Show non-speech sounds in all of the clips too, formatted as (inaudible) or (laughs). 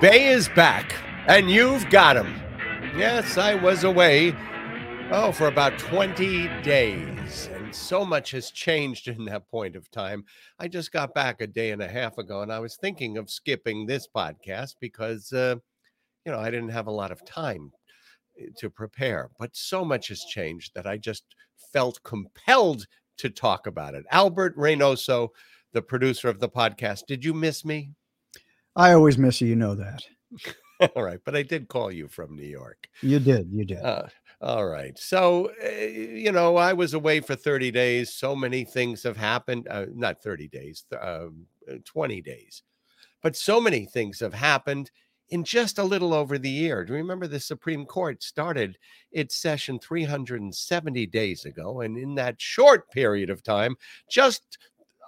Bey is back, and you've got him. Yes, I was away, oh, for about 20 days, and so much has changed in that point of time. I just got back a day and a half ago, and I was thinking of skipping this podcast because, uh, you know, I didn't have a lot of time eh, to prepare. But so much has changed that I just felt compelled to talk about it. Albert Reinoso, the producer of the podcast, did you miss me? I always miss you. You know that. (laughs) all right, but I did call you from New York. You did. You did. Uh, all right. So, uh, you know, I was away for 30 days. So many things have happened. Uh, not 30 days, uh, 20 days. But so many things have happened in just a little over the year. Do you remember the Supreme Court started its session 370 days ago? And in that short period of time, just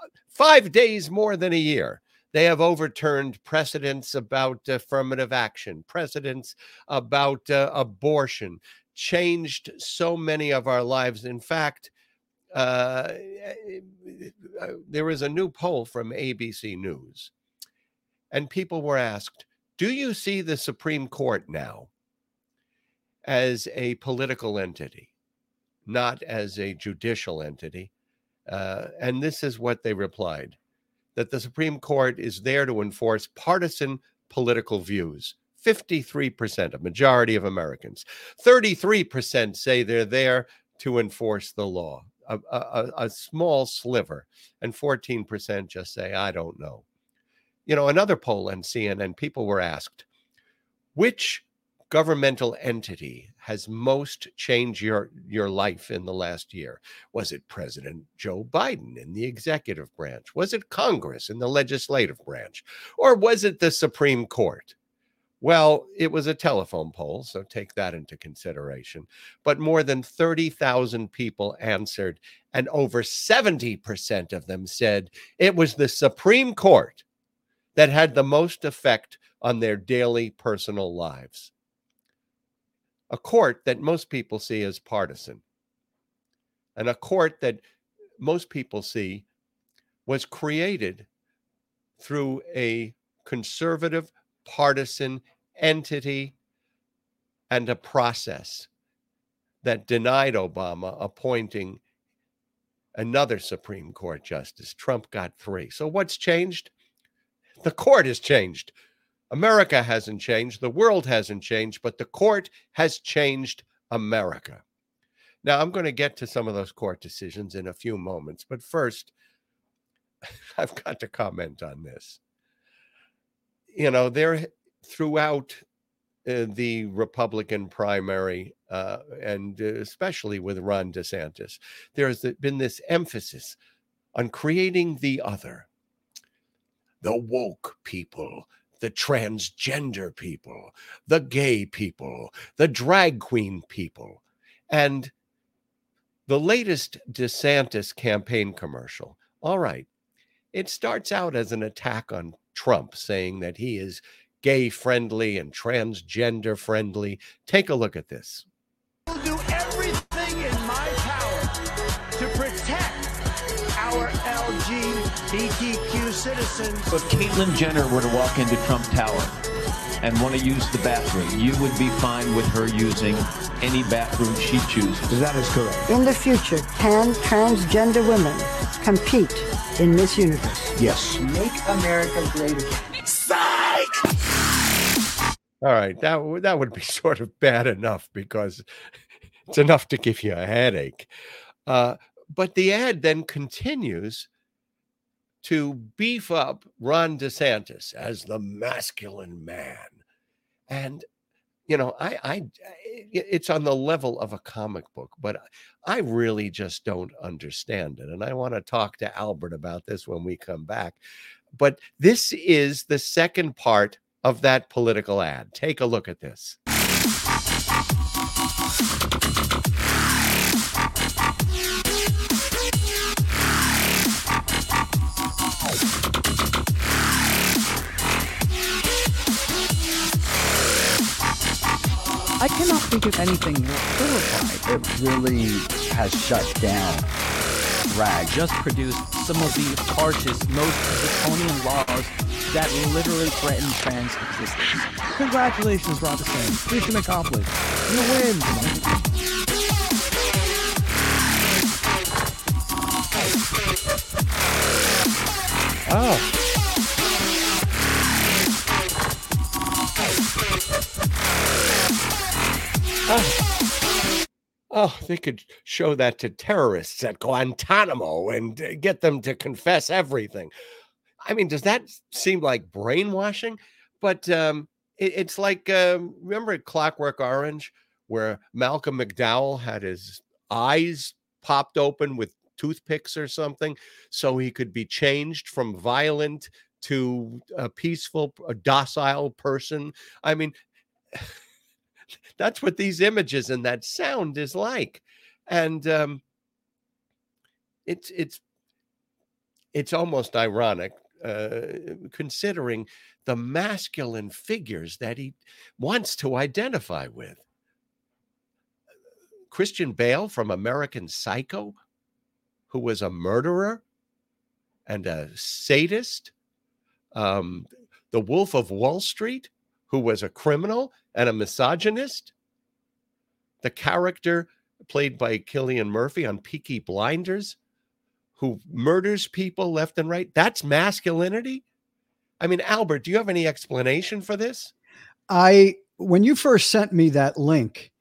uh, five days more than a year, they have overturned precedents about affirmative action, precedents about uh, abortion, changed so many of our lives. In fact, uh, uh a new poll from ABC News, and people were asked, Do you see the Supreme Court now as a political entity, not as a judicial entity? Uh, and this is what they replied that the Supreme Court is there to enforce partisan political views. 53%, a majority of Americans. 33% say they're there to enforce the law, a, a, a, small sliver. And 14% just say, I don't know. You know, another poll on CNN, people were asked, which governmental entity has most changed your your life in the last year? Was it President Joe Biden in the executive branch? Was it Congress in the legislative branch? Or was it the Supreme Court? Well, it was a telephone poll, so take that into consideration. But more than 30,000 people answered, and over 70% of them said it was the Supreme Court that had the most effect on their daily personal lives a court that most people see as partisan, and a court that most people see was created through a conservative partisan entity and a process that denied Obama appointing another Supreme Court justice. Trump got three. So what's changed? The court has changed. America hasn't changed, the world hasn't changed, but the court has changed America. Now, I'm going to get to some of those court decisions in a few moments, but first, (laughs) I've got to comment on this. You know, there throughout uh, the Republican primary, uh, and uh, especially with Ron DeSantis, there's been this emphasis on creating the other, the woke people, the transgender people, the gay people, the drag queen people. And the latest DeSantis campaign commercial, all right, it starts out as an attack on Trump, saying that he is gay friendly and transgender friendly. Take a look at this. I'll do everything in my power to protect our LGBTQ citizens. If Caitlyn Jenner were to walk into Trump Tower and want to use the bathroom, you would be fine with her using any bathroom she chooses. That is correct. In the future, can transgender women compete in Miss Universe? Yes. Make America great again. Psych! All right, that that would be (laughs) sort of bad enough because it's enough to give you a headache. Uh, but the ad then continues to beef up Ron DeSantis as the masculine man. And you know, I, I, it's on the level of a comic book, but I really just don't understand it. And I want to talk to Albert about this when we come back. But this is the second part of that political ad. Take a look at this. Cannot think of anything more horrifying. It really has shut down rag just produced some of the harshest, most draconian laws that literally threaten trans existence. Congratulations, Rob Hussein. Mission accomplished. You win. Oh. Oh, they could show that to terrorists at Guantanamo and uh, get them to confess everything. I mean, does that seem like brainwashing? But um, it, it's like um, remember Clockwork Orange, where Malcolm McDowell had his eyes popped open with toothpicks or something, so he could be changed from violent to a peaceful, a docile person. I mean, that's what these images and that sound is like, and um, it's it's it's almost ironic uh, considering the masculine figures that he wants to identify with. Christian Bale from American Psycho, who was a murderer and a sadist. Um, the Wolf of Wall Street, who was a criminal and a misogynist. The character played by Cillian Murphy on Peaky Blinders, who murders people left and right. That's masculinity. I mean, Albert, do you have any explanation for this? I when you first sent me that link,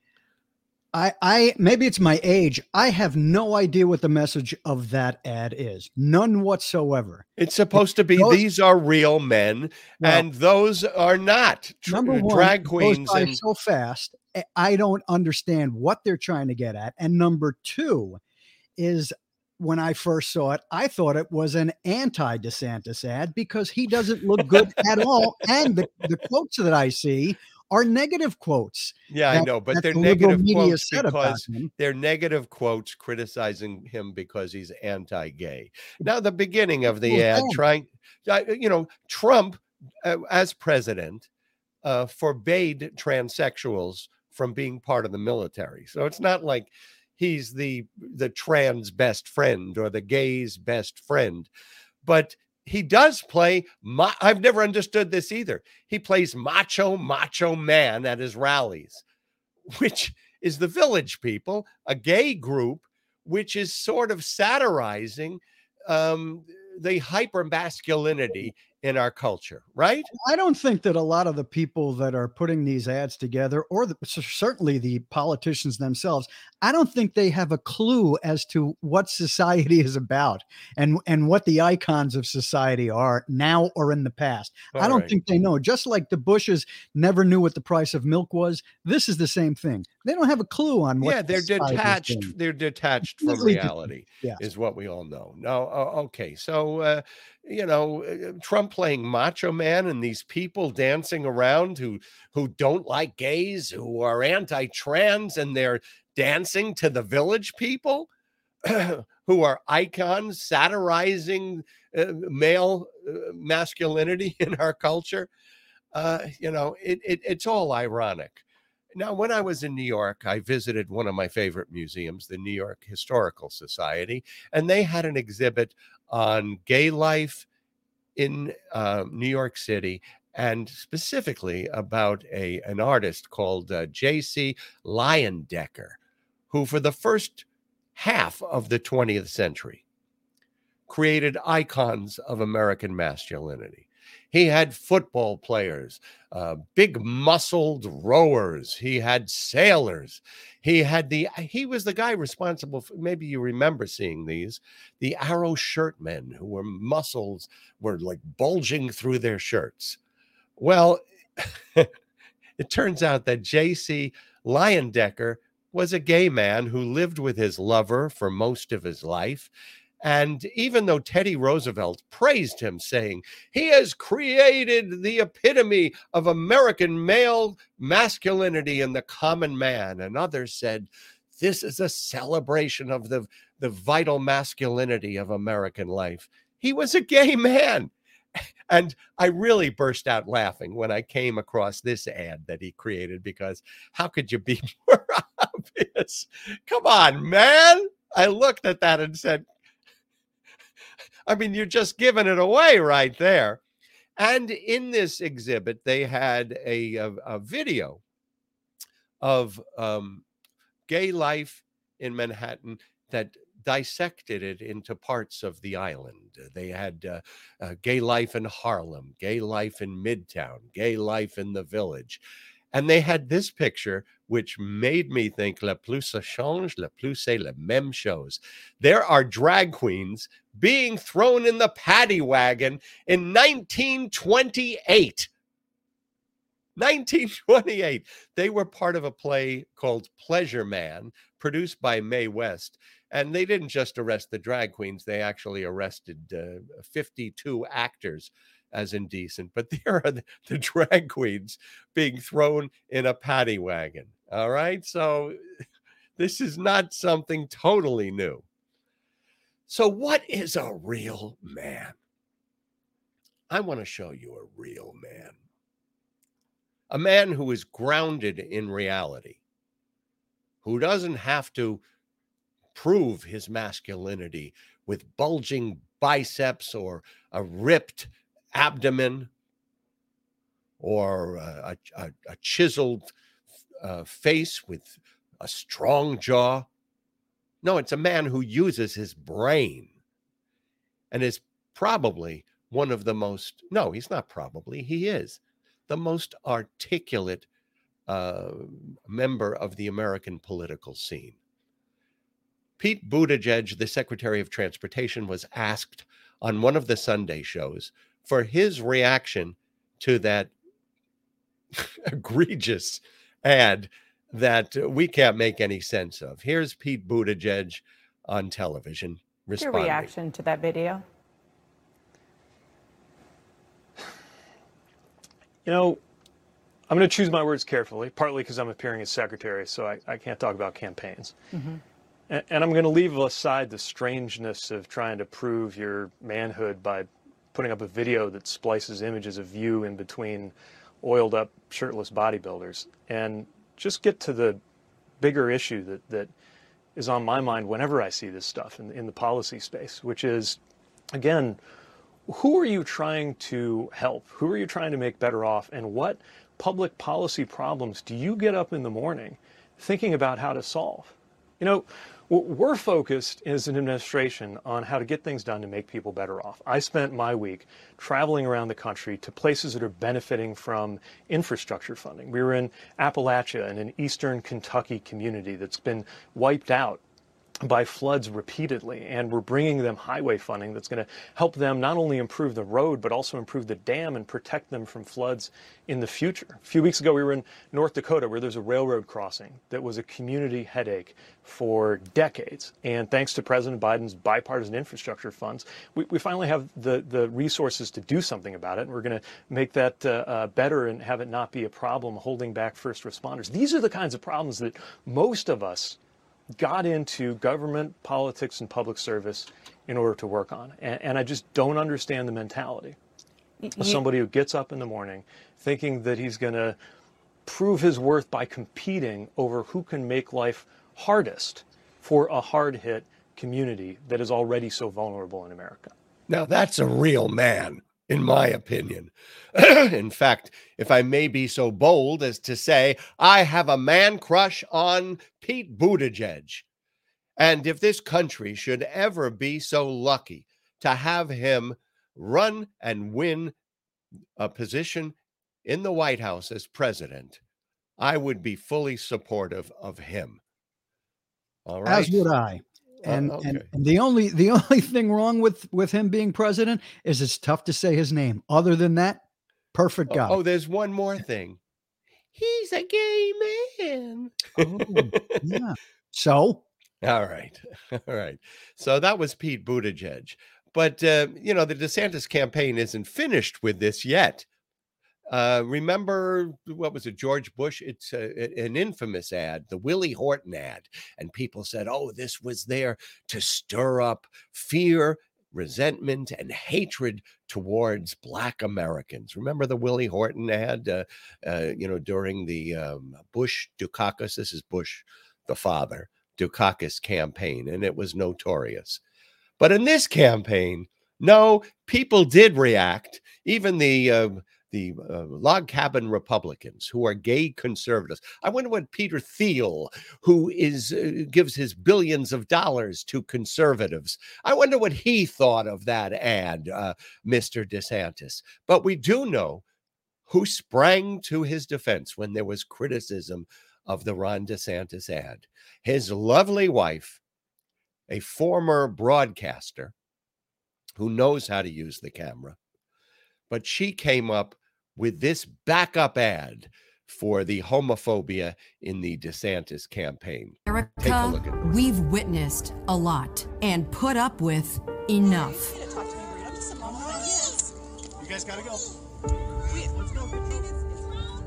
I I maybe it's my age. I have no idea what the message of that ad is. None whatsoever. It's supposed to be Those- these are real men Well, and those are not number one, drag goes queens and so fast. I- I don't understand what they're trying to get at. And number two is when I first saw it, I thought it was an anti DeSantis ad because he doesn't look good (laughs) at all. And the, the quotes that I see are negative quotes. yeah, I know, but they're the negative quotes because they're negative quotes criticizing him because he's anti-gay. Now, the beginning of the Well, ad, trying, you know, Trump uh, as president uh, forbade transsexuals from being part of the military. So it's not like he's the the trans best friend or the gay's best friend, but he does play. I've never understood this either. He plays macho, macho man at his rallies, (laughs) which is the Village People, a gay group, which is sort of satirizing um, the hyper masculinity in our culture, right? I don't think that a lot of the people that are putting these ads together, or the, certainly the politicians themselves, I don't think they have a clue as to what society (laughs) is about and and what the icons of society are now or in the past. I don't right. think they know. Just like the Bushes never knew what the price of milk was, this is the same thing. They don't have a clue on what. yeah, they're detached. They're detached from reality, Yes. is what we all know. No, okay. So, uh, you know, uh, Trump playing macho man and these people dancing around who who don't like gays, who are anti-trans, and they're dancing to the village people (clears throat) who are icons satirizing uh, male uh, masculinity (laughs) in our culture. Uh, you know, it, it it's all ironic. Now, when I was in New York, I visited one of my favorite museums, the New York Historical Society, and they had an exhibit on gay life in uh, New York City, and specifically about a an artist called uh, J.C. Leyendecker, who, for the first half of the 20th century, created icons of American masculinity. He had football players, uh, big muscled rowers. He had sailors. He had the, he was the guy responsible for, maybe you remember seeing these, the arrow shirt men who were muscles were like bulging through their shirts. Well, (laughs) it turns out that J.C. Leyendecker was a gay man who lived with his lover for most of his life. And even though Teddy Roosevelt praised him, saying, he has created the epitome of American male masculinity in the common man, and others said, this is a celebration of the, the vital masculinity of American life. He was a gay man. (laughs) And I really burst out laughing when I came across this ad that he created because how could you be (laughs) more (laughs) obvious? Come on, man. I looked at that and said, I mean, you're just giving it away right there. And in this exhibit, they had a, a, a video of um, gay life in Manhattan that dissected it into parts of the island. They had uh, uh, gay life in Harlem, gay life in Midtown, gay life in the village. And they had this picture, which made me think le plus ça change, le plus c'est le même chose. There are drag queens being thrown in the paddy wagon in 1928. 1928. They were part of a play called Pleasure Man, produced by Mae West. And they didn't just arrest the drag queens, they actually arrested uh, 52 actors as indecent. But (laughs) there are the, the drag queens being thrown in a paddy wagon. All right. So (laughs) this is not something totally new. So, what is a real man? I want to show you a real man. A man who is grounded in reality, who doesn't have to prove his masculinity with bulging biceps or a ripped abdomen or a, a, a chiseled uh, face with a strong jaw. No, it's a man who uses his brain and is probably one of the most, no, he's not probably, he is the most articulate uh, member of the American political scene. Pete Buttigieg, the Secretary of Transportation, was asked on one of the Sunday shows for his reaction to that (laughs) egregious ad that we can't make any sense of. Here's Pete Buttigieg on television responding. Your reaction to that video? You know, I'm going to choose my words carefully, partly because I'm appearing as secretary, so I, I can't talk about campaigns. Mm-hmm. And, and I'm going to leave aside the strangeness of trying to prove your manhood by putting up a video that splices images of you in between oiled up shirtless bodybuilders and just get to the bigger issue that, that is on my mind whenever I see this stuff in, in the policy space, which is, again, who are you trying to help? Who are you trying to make better off? And what public policy problems do you get up in the morning thinking about how to solve? You know, we're focused as an administration on how to get things done to make people better off. I spent my week traveling around the country to places that are benefiting from infrastructure funding. We were in Appalachia in an eastern Kentucky community that's been wiped out by floods repeatedly, and we're bringing them highway funding that's going to help them not only improve the road, but also improve the dam and protect them from floods in the future. A few weeks ago, we were in North Dakota where there's a railroad crossing that was a community headache for decades. And thanks to President Biden's bipartisan infrastructure funds, we, we finally have the, the resources to do something about it. And we're going to make that uh, uh, better and have it not be a problem holding back first responders. These are the kinds of problems that most of us got into government, politics, and public service in order to work on. And, and I just don't understand the mentality of somebody who gets up in the morning thinking that he's going to prove his worth by competing over who can make life hardest for a hard hit community that is already so vulnerable in America. Now, that's a real man in my opinion. (clears throat) in fact, if I may be so bold as to say, I have a man crush on Pete Buttigieg. And if this country should ever be so lucky to have him run and win a position in the White House as president, I would be fully supportive of him. All right. As would I. Oh, and, okay. and, and the only the (laughs) only thing wrong with with him being president is it's tough to say his name. Other than that, perfect guy. Oh, oh there's one more thing. He's a gay man. oh, yeah. (laughs) So. All right, (laughs) all right. So that was Pete Buttigieg, but uh, you know the DeSantis campaign isn't finished with this yet. Uh, remember what was it, George Bush? It's a, an infamous ad, the Willie Horton ad, and people said, "Oh, this was there to stir up fear, resentment, and hatred towards Black Americans." Remember the Willie Horton ad? Uh, uh, you know, during the um, Bush Dukakis. This is Bush, the father, Dukakis campaign, and it was notorious. But in this campaign, No, people did react. Even the uh, the uh, log cabin Republicans who are gay conservatives. I wonder what Peter Thiel, who is uh, gives his billions of dollars to conservatives, I wonder what he thought of that ad, uh, Mr. DeSantis. But we do know who sprang to his defense when there was criticism of the Ron DeSantis ad. His lovely wife, a former broadcaster who knows how to use the camera, but she came up with this backup ad for the homophobia in the DeSantis campaign. Erica, Take a look at this. we've witnessed a lot and put up with enough. You guys gotta go.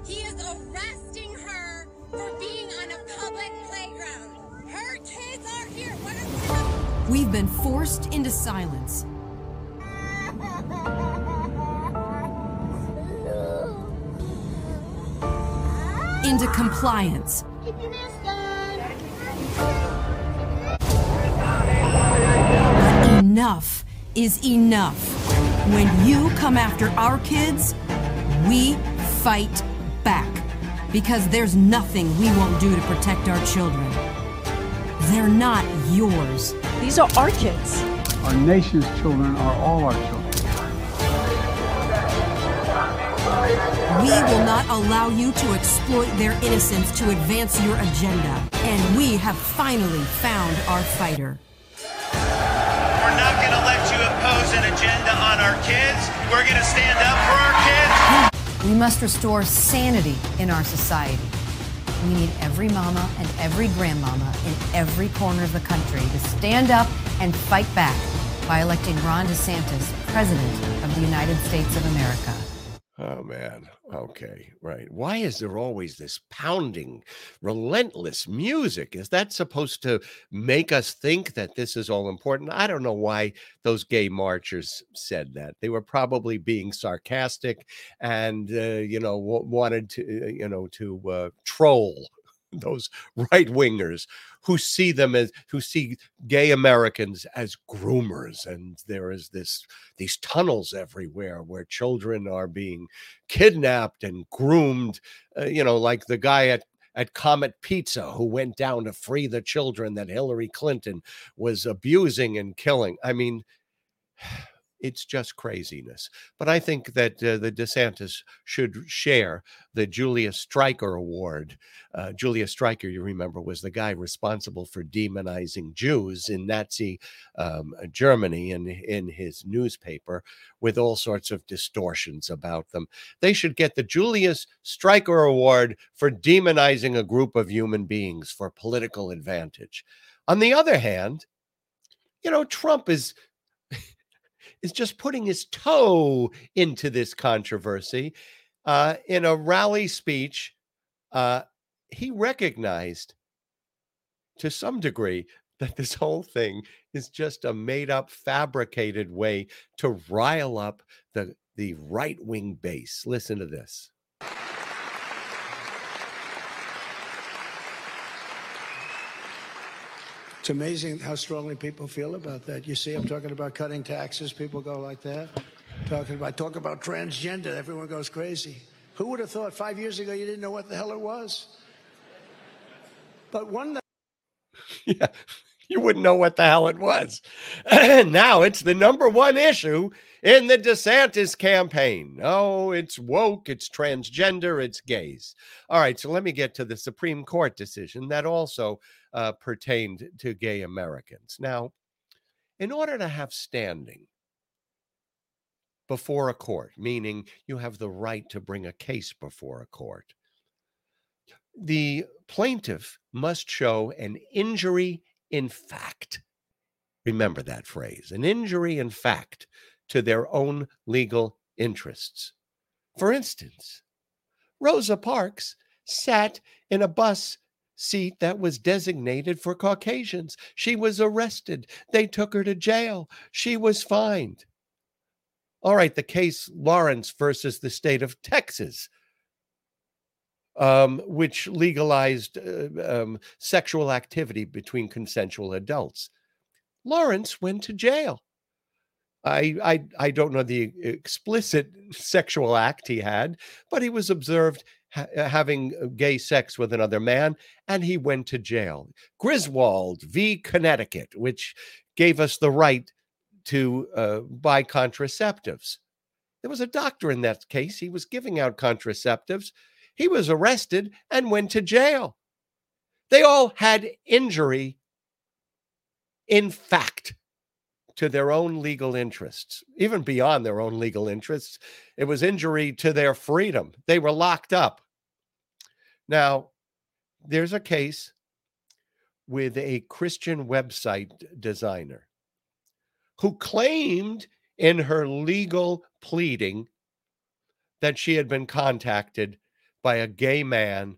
He is arresting her for being on a public playground. Her kids are here. What are We've been forced into silence. Into compliance. Enough is enough. When you come after our kids, we fight back. Because there's nothing we won't do to protect our children. They're not yours. These are our kids. Our nation's children are all our children. We will not allow you to exploit their innocence to advance your agenda. And we have finally found our fighter. We're not going to let you impose an agenda on our kids. We're going to stand up for our kids. We must restore sanity in our society. We need every mama and every grandmama in every corner of the country to stand up and fight back by electing Ron DeSantis President of the United States of America. Man. Okay. Right. Why is there always this pounding, relentless music? Is that supposed to make us think that this is all important? I don't know why those gay marchers said that. They were probably being sarcastic and, uh, you know, w- wanted to, uh, you know, to uh, troll those right wingers who see them as who see gay Americans as groomers, and there is this these tunnels everywhere where children are being kidnapped and groomed. Uh, you know, like the guy at at Comet Pizza who went down to free the children that Hillary Clinton was abusing and killing. I mean. It's just craziness. But I think that uh, the DeSantis should share the Julius Streicher Award. Uh, Julius Streicher, you remember, was the guy responsible for demonizing Jews in Nazi um, Germany in, in his newspaper with all sorts of distortions about them. They should get the Julius Streicher Award for demonizing a group of human beings for political advantage. On the other hand, you know, Trump is is just putting his toe into this controversy. Uh, in a rally speech, uh, he recognized to some degree that this whole thing is just a made up, fabricated way to rile up the, the right wing base. Listen to this. It's amazing how strongly people feel about that. You see, I'm talking about cutting taxes. People go like that. Talking about talk about transgender. Everyone goes crazy. Who would have thought five years ago you didn't know what the hell it was? But one. (laughs) yeah, you wouldn't know what the hell it was. And now it's the number one issue in the DeSantis campaign. Oh, it's woke, it's transgender, it's gays. All right, so let me get to the Supreme Court decision that also uh, pertained to gay Americans. Now, in order to have standing before a court, meaning you have the right to bring a case before a court, the plaintiff must show an injury in fact. Remember that phrase an injury in fact to their own legal interests. For instance, Rosa Parks sat in a bus seat that was designated for Caucasians. She was arrested. They took her to jail. She was fined. All right, the case Lawrence versus the state of Texas, um, which legalized uh, um, sexual activity between consensual adults. Lawrence went to jail. I, I I don't know the explicit (laughs) sexual act he had, but he was observed ha- having uh, gay sex with another man, and he went to jail. Griswold v. Connecticut, which gave us the right to uh, buy contraceptives. There was a doctor in that case. He was giving out contraceptives. He was arrested and went to jail. They all had injury in fact to their own legal interests, even beyond their own legal interests. It was injury to their freedom. They were locked up. Now, there's a case with a Christian website designer who claimed in her legal pleading that she had been contacted by a gay man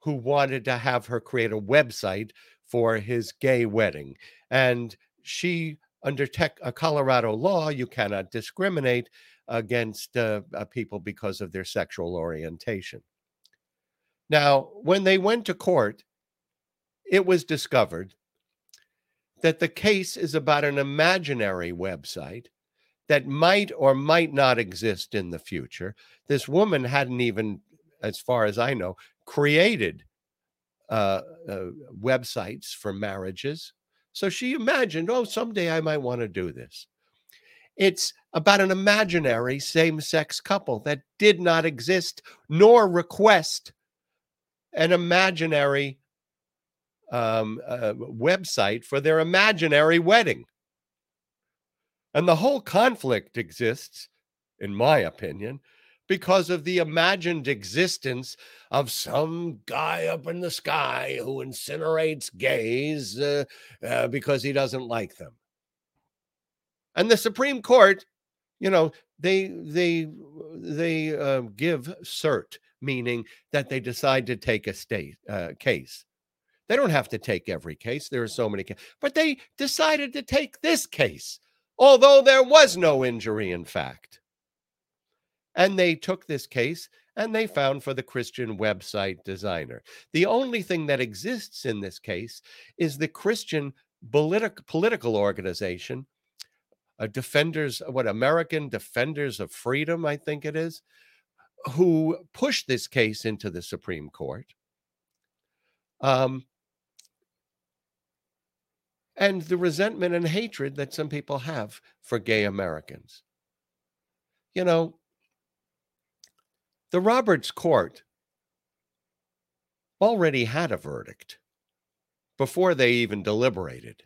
who wanted to have her create a website for his gay wedding. And she, under tech, a Colorado law, you cannot discriminate against uh, uh, people because of their sexual orientation. Now, when they went to court, it was discovered that the case is about an imaginary website that might or might not exist in the future. This woman hadn't even, as far as I know, created uh, uh, websites for marriages. So she imagined, oh, someday I might want to do this. It's about an imaginary same sex couple that did not exist nor request an imaginary um, uh, website for their imaginary wedding. And the whole conflict exists, in my opinion, because of the imagined existence of some guy up in the sky who incinerates gays uh, uh, because he doesn't like them. And the Supreme Court, you know, they they they uh, give cert, meaning that they decide to take a state uh, case. They don't have to take every case. There are so many, cases, but they decided to take this case, although there was no injury in fact. And they took this case and they found for the Christian website designer. The only thing that exists in this case is the Christian politi- political organization, uh, Defenders, what, American Defenders of Freedom, I think it is, who pushed this case into the Supreme Court. Um, and the resentment and hatred that some people have for gay Americans. You know, the Roberts court already had a verdict before they even deliberated.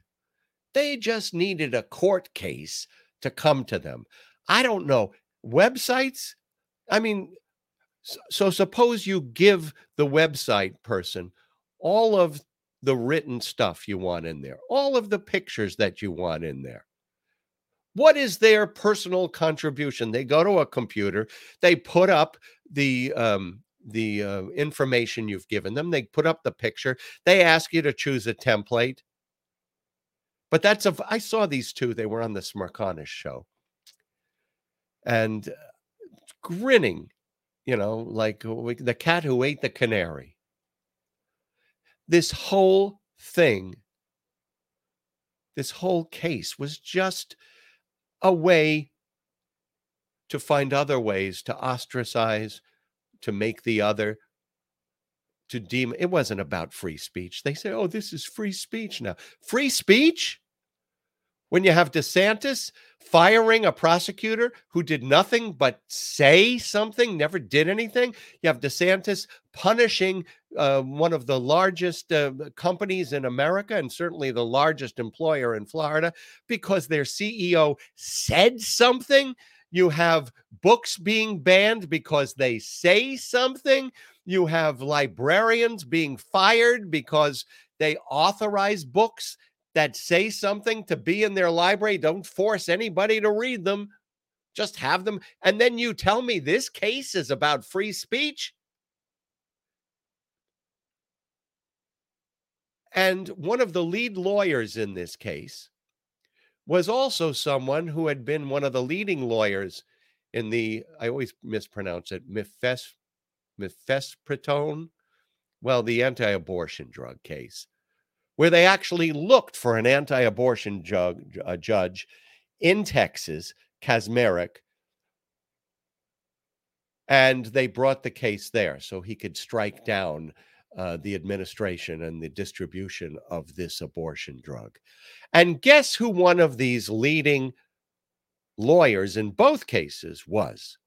They just needed a court case to come to them. I don't know. Websites? I mean, so suppose you give the website person all of the written stuff you want in there, all of the pictures that you want in there. What is their personal contribution? They go to a computer, they put up the um, the uh, information you've given them. They put up the picture. They ask you to choose a template. But that's a. I saw these two. They were on the Smerconish show, and uh, grinning, you know, like uh, the cat who ate the canary. This whole thing, this whole case was just a way to find other ways to ostracize, to make the other, to deem it wasn't about free speech. They say, oh, this is free speech now. Free speech? When you have DeSantis firing a prosecutor who did nothing but say something, never did anything. You have DeSantis punishing uh, one of the largest uh, companies in America and certainly the largest employer in Florida because their CEO said something. You have books being banned because they say something. You have librarians being fired because they authorize books that say something to be in their library. Don't force anybody to read them. Just have them. And then you tell me this case is about free speech. And one of the lead lawyers in this case was also someone who had been one of the leading lawyers in the, I always mispronounce it, Mifes, mifepristone, well, the anti abortion drug case where they actually looked for an anti abortion judge in Texas, Kacsmaryk, and they brought the case there so he could strike down uh, the administration and the distribution of this abortion drug. And guess who one of these leading lawyers in both cases was?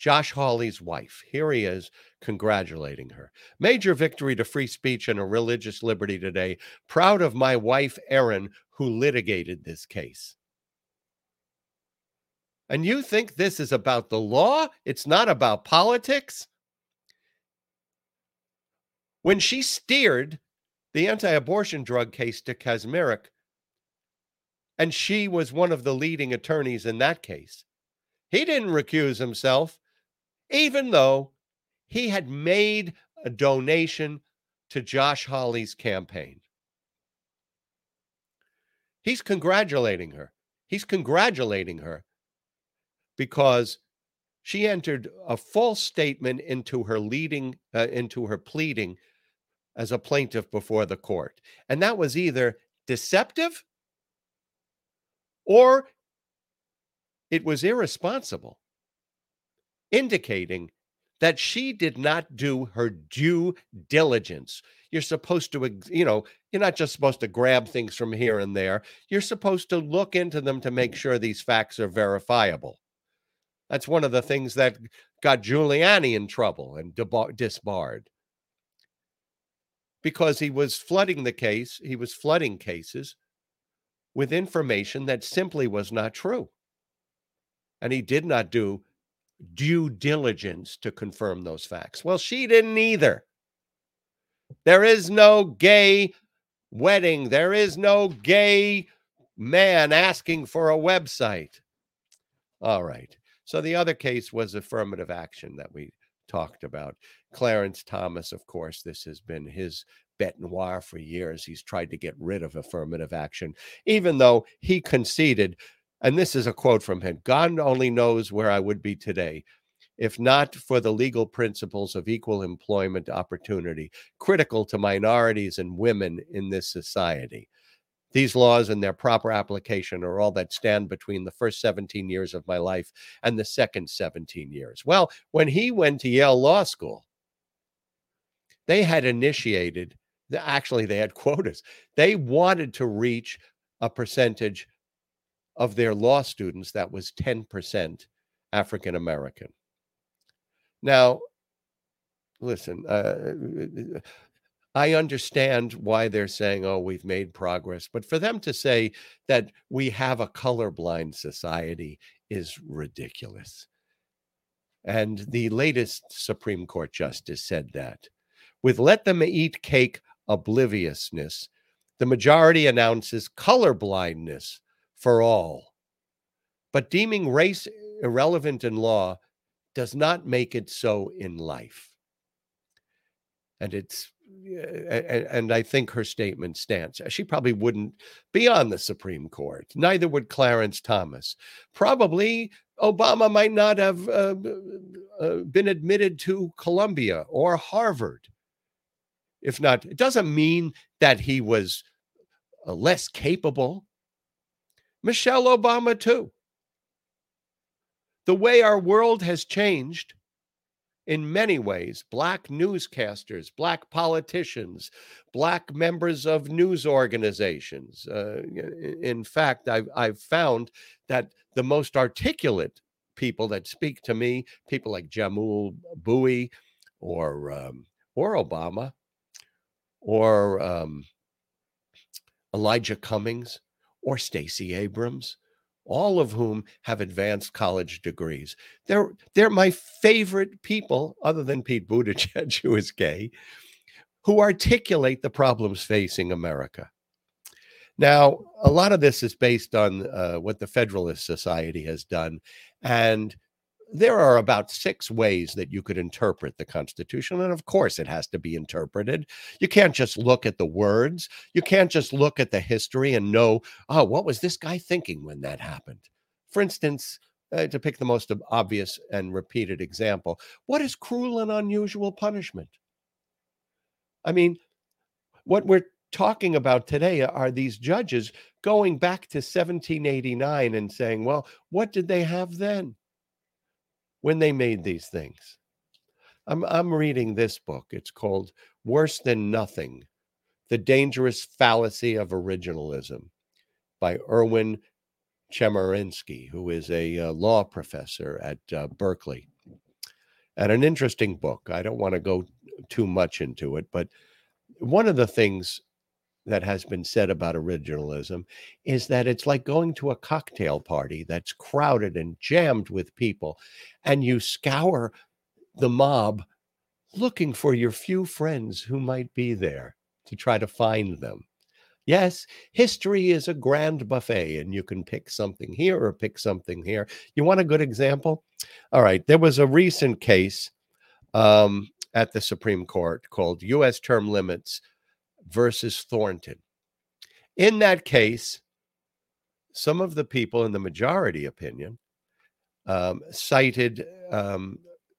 Josh Hawley's wife. Here he is congratulating her. Major victory to free speech and a religious liberty today. Proud of my wife, Erin, who litigated this case. And you think this is about the law? It's not about politics? When she steered the anti abortion drug case to Kacsmaryk, and she was one of the leading attorneys in that case, he didn't recuse himself, even though he had made a donation to Josh Hawley's campaign. He's congratulating her. He's congratulating her because she entered a false statement into her leading uh, into her pleading as a plaintiff before the court. And that was either deceptive or it was irresponsible, indicating that she did not do her due diligence. You're supposed to, you know, you're not just supposed to grab things from here and there. You're supposed to look into them to make sure these facts are verifiable. That's one of the things that got Giuliani in trouble and disbarred because he was flooding the case, he was flooding cases with information that simply was not true. And he did not do due diligence to confirm those facts. Well, she didn't either. There is no gay wedding, there is no gay man asking for a website. All right. So the other case was affirmative action that we talked about. Clarence Thomas, of course, this has been his bet noir for years. He's tried to get rid of affirmative action, even though he conceded, and this is a quote from him God only knows where I would be today if not for the legal principles of equal employment opportunity, critical to minorities and women in this society. These laws and their proper application are all that stand between the first 17 years of my life and the second 17 years. Well, when he went to Yale Law School, they had initiated, actually, they had (laughs) quotas. They wanted to reach a percentage of their law students that was 10% African American. Now, listen, uh, I understand why they're saying, oh, we've made progress. But for them to say that we have a colorblind society is ridiculous. And the latest Supreme Court justice said that. With let them eat cake obliviousness, the majority announces colorblindness for all. But deeming race irrelevant in law does not make it so in life. And it's and, I think her statement stands. She probably wouldn't be on the Supreme Court. Neither would Clarence Thomas. Probably Obama might not have uh, uh, been admitted to Columbia or Harvard. If not, it doesn't mean that he was uh, less capable. Michelle Obama, too the way our world has changed in many ways black newscasters, black politicians, black members of news organizations. Uh, in fact, I've, I've found that the most articulate people that speak to me, people like Jamul Bowie or, um, or Obama or um, Elijah Cummings or Stacey Abrams all of whom have advanced college degrees. They're they're my favorite people, other than Pete Buttigieg, (laughs) who is gay, who articulate the problems facing America. Now, a lot of this is based on uh, what the Federalist Society has done, and there are about six ways that you could interpret the Constitution. And of course, it has to be interpreted. You can't just look at the words, you can't just look at the history and know, oh, what was this guy thinking when that happened? For instance, uh, to pick the most obvious and repeated example, what is cruel and unusual punishment? I mean, what we're talking about today are these judges going back to 1789 and saying, well, what did they have then when they made these things? I'm, I'm reading this book. It's called Worse Than Nothing The Dangerous Fallacy of Originalism by Erwin Chemerinsky, who is a uh, law professor at uh, Berkeley. And an interesting book. I don't want to go too much into it, but one of the things that has been said about originalism is that it's like going to a cocktail party that's crowded and jammed with people, and you scour the mob looking for your few friends who might be there to try to find them. Yes, history is a grand buffet, and you can pick something here or pick something here. You want a good example? All right, there was a recent case um, at the Supreme Court called U.S. Term Limits versus Thornton. In that case, some of the people in the majority opinion um, cited um,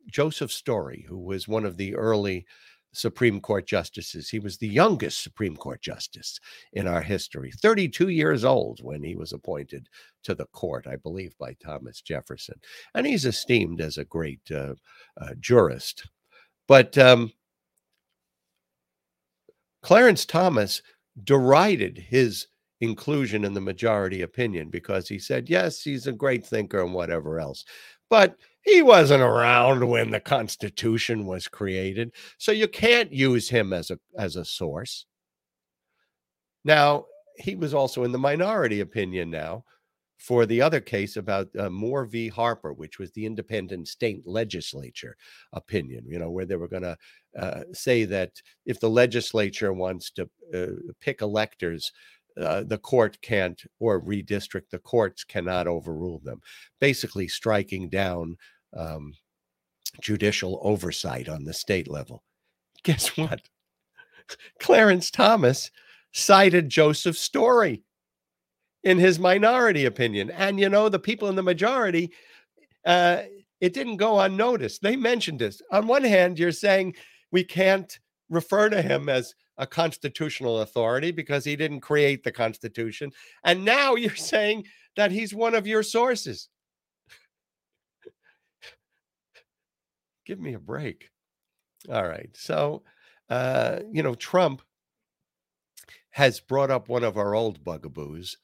Joseph Story, who was one of the early Supreme Court justices. He was the youngest Supreme Court justice in our history, 32 years old when he was appointed to the court, I believe, by Thomas Jefferson. And he's esteemed as a great uh, uh, jurist. But um, Clarence Thomas derided his inclusion in the majority opinion because he said, yes, he's a great thinker and whatever else. But he wasn't around when the Constitution was created, so you can't use him as a as a source. Now, he was also in the minority opinion now for the other case about uh, Moore v. Harper, which was the independent state legislature opinion, you know, where they were going to uh, say that if the legislature wants to uh, pick electors, uh, the court can't, or redistrict, the courts cannot overrule them, basically striking down um, judicial oversight on the state level. Guess what? (laughs) Clarence Thomas cited Joseph Story in his minority opinion. And you know, the people in the majority, uh, it didn't go unnoticed. They mentioned this. On one hand, you're saying we can't refer to him as a constitutional authority because he didn't create the Constitution. And now (laughs) you're saying that he's one of your sources. Give me a break. All right. So, uh, you know, Trump has brought up one of our old bugaboos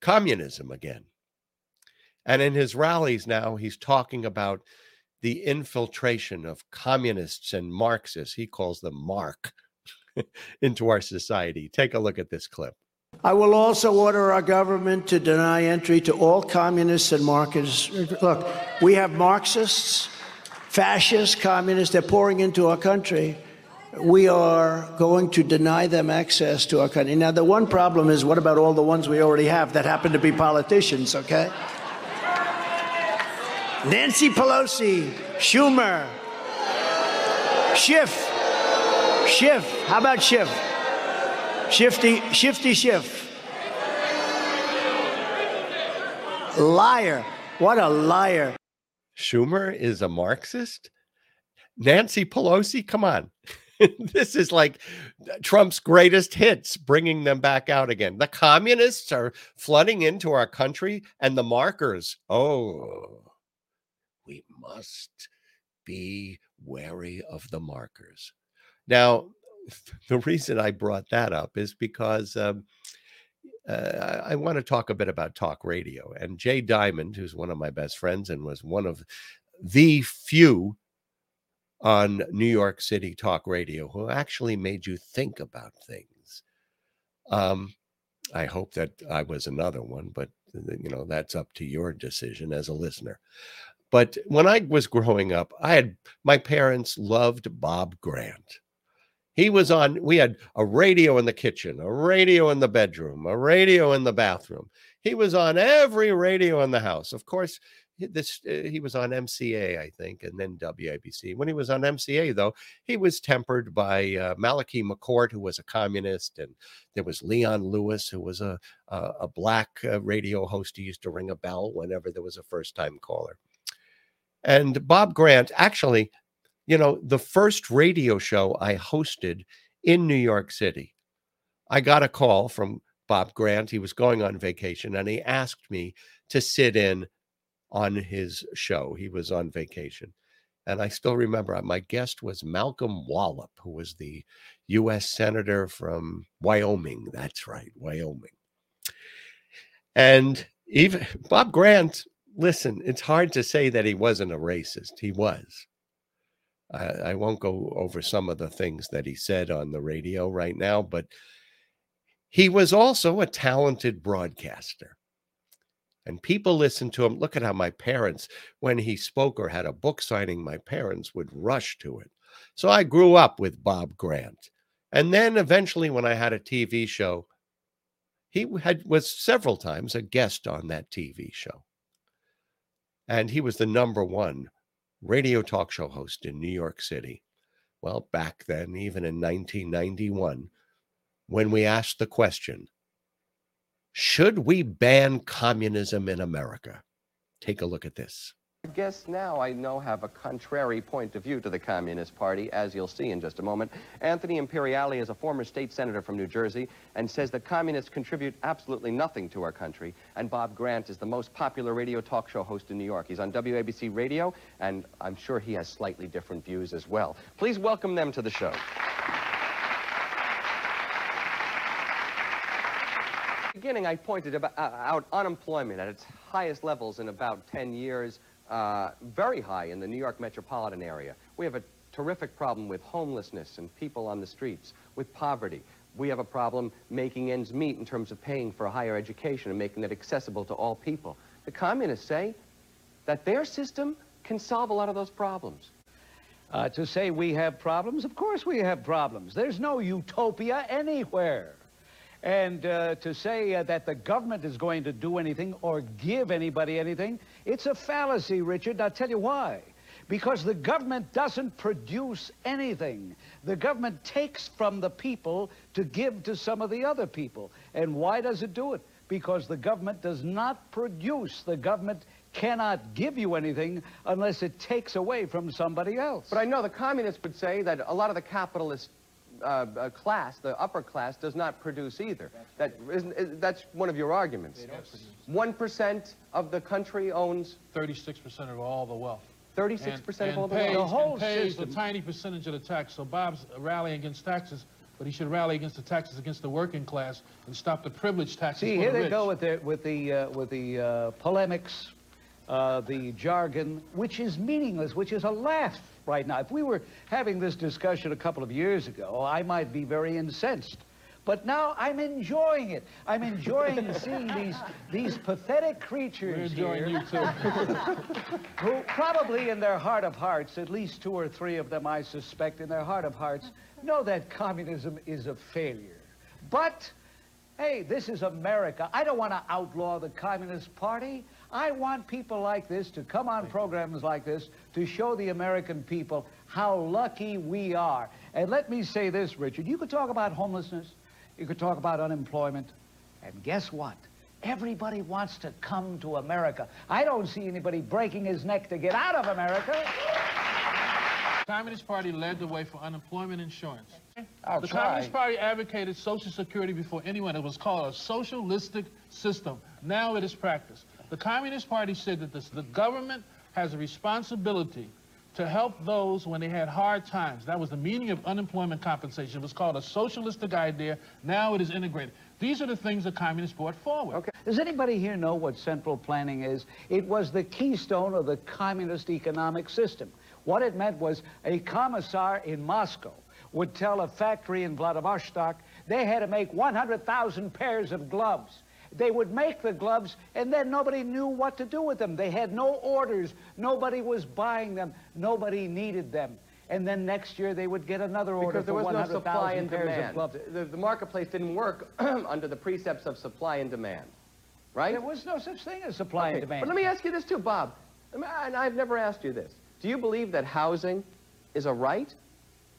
communism again. And in his rallies now, he's talking about the infiltration of communists and Marxists, he calls them Mark, (laughs) into our society. Take a look at this clip. I will also order our government to deny entry to all communists and Marxists. Look, we have Marxists, fascists, communists, they're pouring into our country we are going to deny them access to our country. Now, the one problem is what about all the ones we already have that happen to be politicians, okay? Nancy Pelosi, Schumer, Schiff, Schiff. How about Schiff? Shifty, Shifty Schiff. Liar. What a liar. Schumer is a Marxist? Nancy Pelosi, come on. (laughs) this is like Trump's greatest hits, bringing them back out again. The communists are flooding into our country, and the markers. Oh, we must be wary of the markers. Now, (laughs) the reason I brought that up is because um, uh, I want to talk a bit about talk radio. And Jay Diamond, who's one of my best friends and was one of the few on New York City talk radio who actually made you think about things. Um, I hope that I was another one, but you know, that's up to your decision as a listener. But when I was growing up, I had my parents loved Bob Grant. He was on, we had a radio in the kitchen, a radio in the bedroom, a radio in the bathroom. He was on every radio in the house. Of course, this uh, he was on MCA, I think, and then WABC. When he was on MCA, though, he was tempered by uh, Malachi McCourt, who was a communist, and there was Leon Lewis, who was a a, a black uh, radio host who used to ring a bell whenever there was a first time caller. And Bob Grant, actually, you know, the first radio show I hosted in New York City, I got a call from Bob Grant. He was going on vacation and he asked me to sit in on his show. He was on vacation. And I still remember uh, my guest was Malcolm Wallop, who was the U.S. Senator from Wyoming. That's right, Wyoming. And even Bob Grant, listen, it's hard to say that he wasn't a racist. He was. I, I won't go over some of the things that he said on the radio right now, but he was also a talented broadcaster. And people listened to him. Look at how my parents, when he spoke or had a book signing, my parents would rush to it. So I grew up with Bob Grant. And then eventually, when I had a TV show, he had was several times a guest on that TV show. And he was the number one radio talk show host in New York City. Well, back then, even in 1991, when we asked the question, should we ban communism in America? Take a look at this. Guests now, I know, have a contrary point of view to the Communist Party, as you'll see in just a moment. Anthony Imperiale is a former state senator from New Jersey and says that communists contribute absolutely nothing to our country. And Bob Grant is the most popular radio talk show host in New York. He's on WABC Radio, and I'm sure he has slightly different views as well. Please welcome them to the show. Beginning, I pointed about, uh, out unemployment at its highest levels in about 10 years uh, very high in the New York metropolitan area. We have a terrific problem with homelessness and people on the streets, with poverty. We have a problem making ends meet in terms of paying for higher education and making it accessible to all people. The communists say that their system can solve a lot of those problems. Uh, to say we have problems, of course we have problems. There's no utopia anywhere. And uh, to say uh, that the government is going to do anything or give anybody anything, it's a fallacy, Richard. I'll tell you why. Because the government doesn't produce anything. The government takes from the people to give to some of the other people. And why does it do it? Because the government does not produce. The government cannot give you anything unless it takes away from somebody else. But I know the communists would say that a lot of the capitalists uh, uh, class, the upper class, does not produce either. That isn't, is, that's one of your arguments. One percent of the country owns. Thirty-six percent of all the wealth. Thirty-six percent of all the pays, wealth. The whole and pays system. a tiny percentage of the tax. So Bob's rallying against taxes, but he should rally against the taxes against the working class and stop the privilege taxes See, for here the they rich. go with the with the uh, with the uh, polemics, uh, the jargon, which is meaningless, which is a laugh right now. If we were having this discussion a couple of years ago, I might be very incensed. But now I'm enjoying it. I'm enjoying (laughs) seeing these these pathetic creatures We're enjoying here, you too. (laughs) who probably in their heart of hearts, at least two or three of them, I suspect, in their heart of hearts, know that communism is a failure. But hey, this is America. I don't want to outlaw the Communist Party. I want people like this to come on programs like this to show the American people how lucky we are. And let me say this, Richard. You could talk about homelessness. You could talk about unemployment. And guess what? Everybody wants to come to America. I don't see anybody breaking his neck to get out of America. The Communist Party led the way for unemployment insurance. I'll the try. Communist Party advocated Social Security before anyone. It was called a socialistic system. Now it is practiced. The Communist Party said that this, the government has a responsibility to help those when they had hard times. That was the meaning of unemployment compensation. It was called a socialistic idea. Now it is integrated. These are the things the communists brought forward. Okay. Does anybody here know what central planning is? It was the keystone of the communist economic system. What it meant was a commissar in Moscow would tell a factory in Vladivostok they had to make 100,000 pairs of gloves. They would make the gloves, and then nobody knew what to do with them. They had no orders. Nobody was buying them. Nobody needed them. And then next year they would get another order Because there was no supply and demand. The, the marketplace didn't work (clears throat) under the precepts of supply and demand, right? There was no such thing as supply and demand. But let me ask you this too, Bob. And I've never asked you this. Do you believe that housing is a right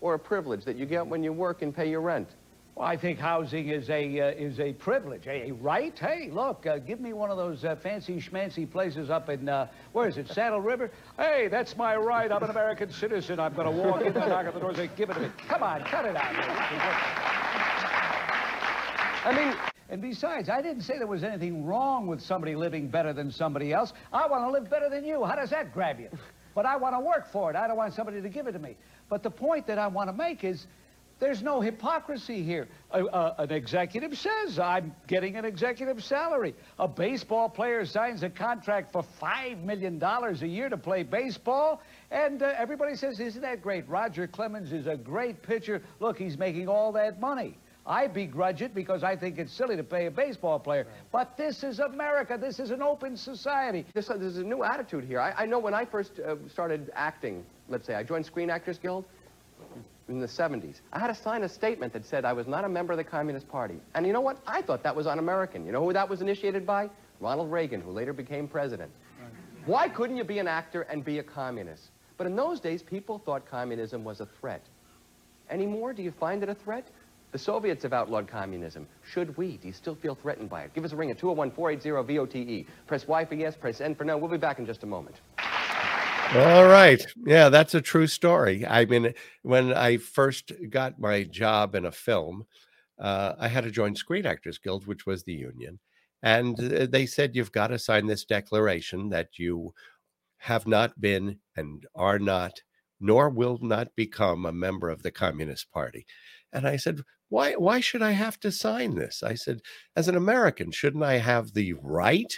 or a privilege that you get when you work and pay your rent? Well, I think housing is a uh, is a privilege, a, right. Hey, look, uh, give me one of those uh, fancy schmancy places up in uh, where is it, Saddle River? Hey, that's my right. I'm an American citizen. I'm going to walk in there, knock at the door, and say, give it to me. Come on, cut it out. I mean, And besides, I didn't say there was anything wrong with somebody living better than somebody else. I want to live better than you. How does that grab you? But I want to work for it. I don't want somebody to give it to me. But the point that I want to make is there's no hypocrisy here. An executive says, I'm getting an executive salary. A baseball player signs a contract for $5 million a year to play baseball, and uh, everybody says, Isn't that great? Roger Clemens is a great pitcher. Look, he's making all that money. I begrudge it because I think it's silly to pay a baseball player. But this is America. This is an open society. This, uh, there's a new attitude here. I, I know when I first uh, started acting, let's say, I joined Screen Actors Guild in the 70s. I had to sign a statement that said I was not a member of the Communist Party. And you know what? I thought that was un-American. You know who that was initiated by? Ronald Reagan, who later became president. Why couldn't you be an actor and be a communist? But in those days, people thought communism was a threat. Anymore, do you find it a threat? The Soviets have outlawed communism. Should we? Do you still feel threatened by it? Give us a ring at 201-480-VOTE. Press Y for yes, press N for no. We'll be back in just a moment. All right. Yeah, that's a true story. I mean, when I first got my job in a film, uh, I had to join Screen Actors Guild, which was the union. And uh, they said, you've got to sign this declaration that you have not been and are not, nor will not become a member of the Communist Party. And I said, why, why should I have to sign this? I said, as an American, shouldn't I have the right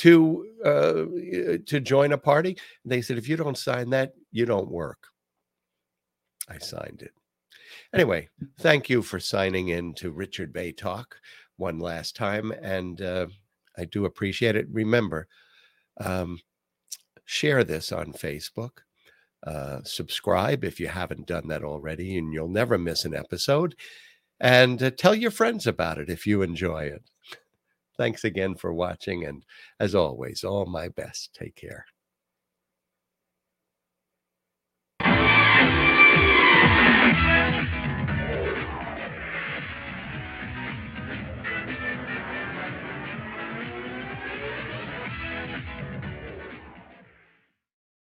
to uh, to join a party? They said, if you don't sign that, you don't work. I signed it. Anyway, thank you for signing in to Richard Bey Talk one last time, and uh, I do appreciate it. Remember, um, share this on Facebook. Uh, subscribe if you haven't done that already, and you'll never miss an episode. And uh, tell your friends about it if you enjoy it. Thanks again for watching. And as always, all my best. Take care.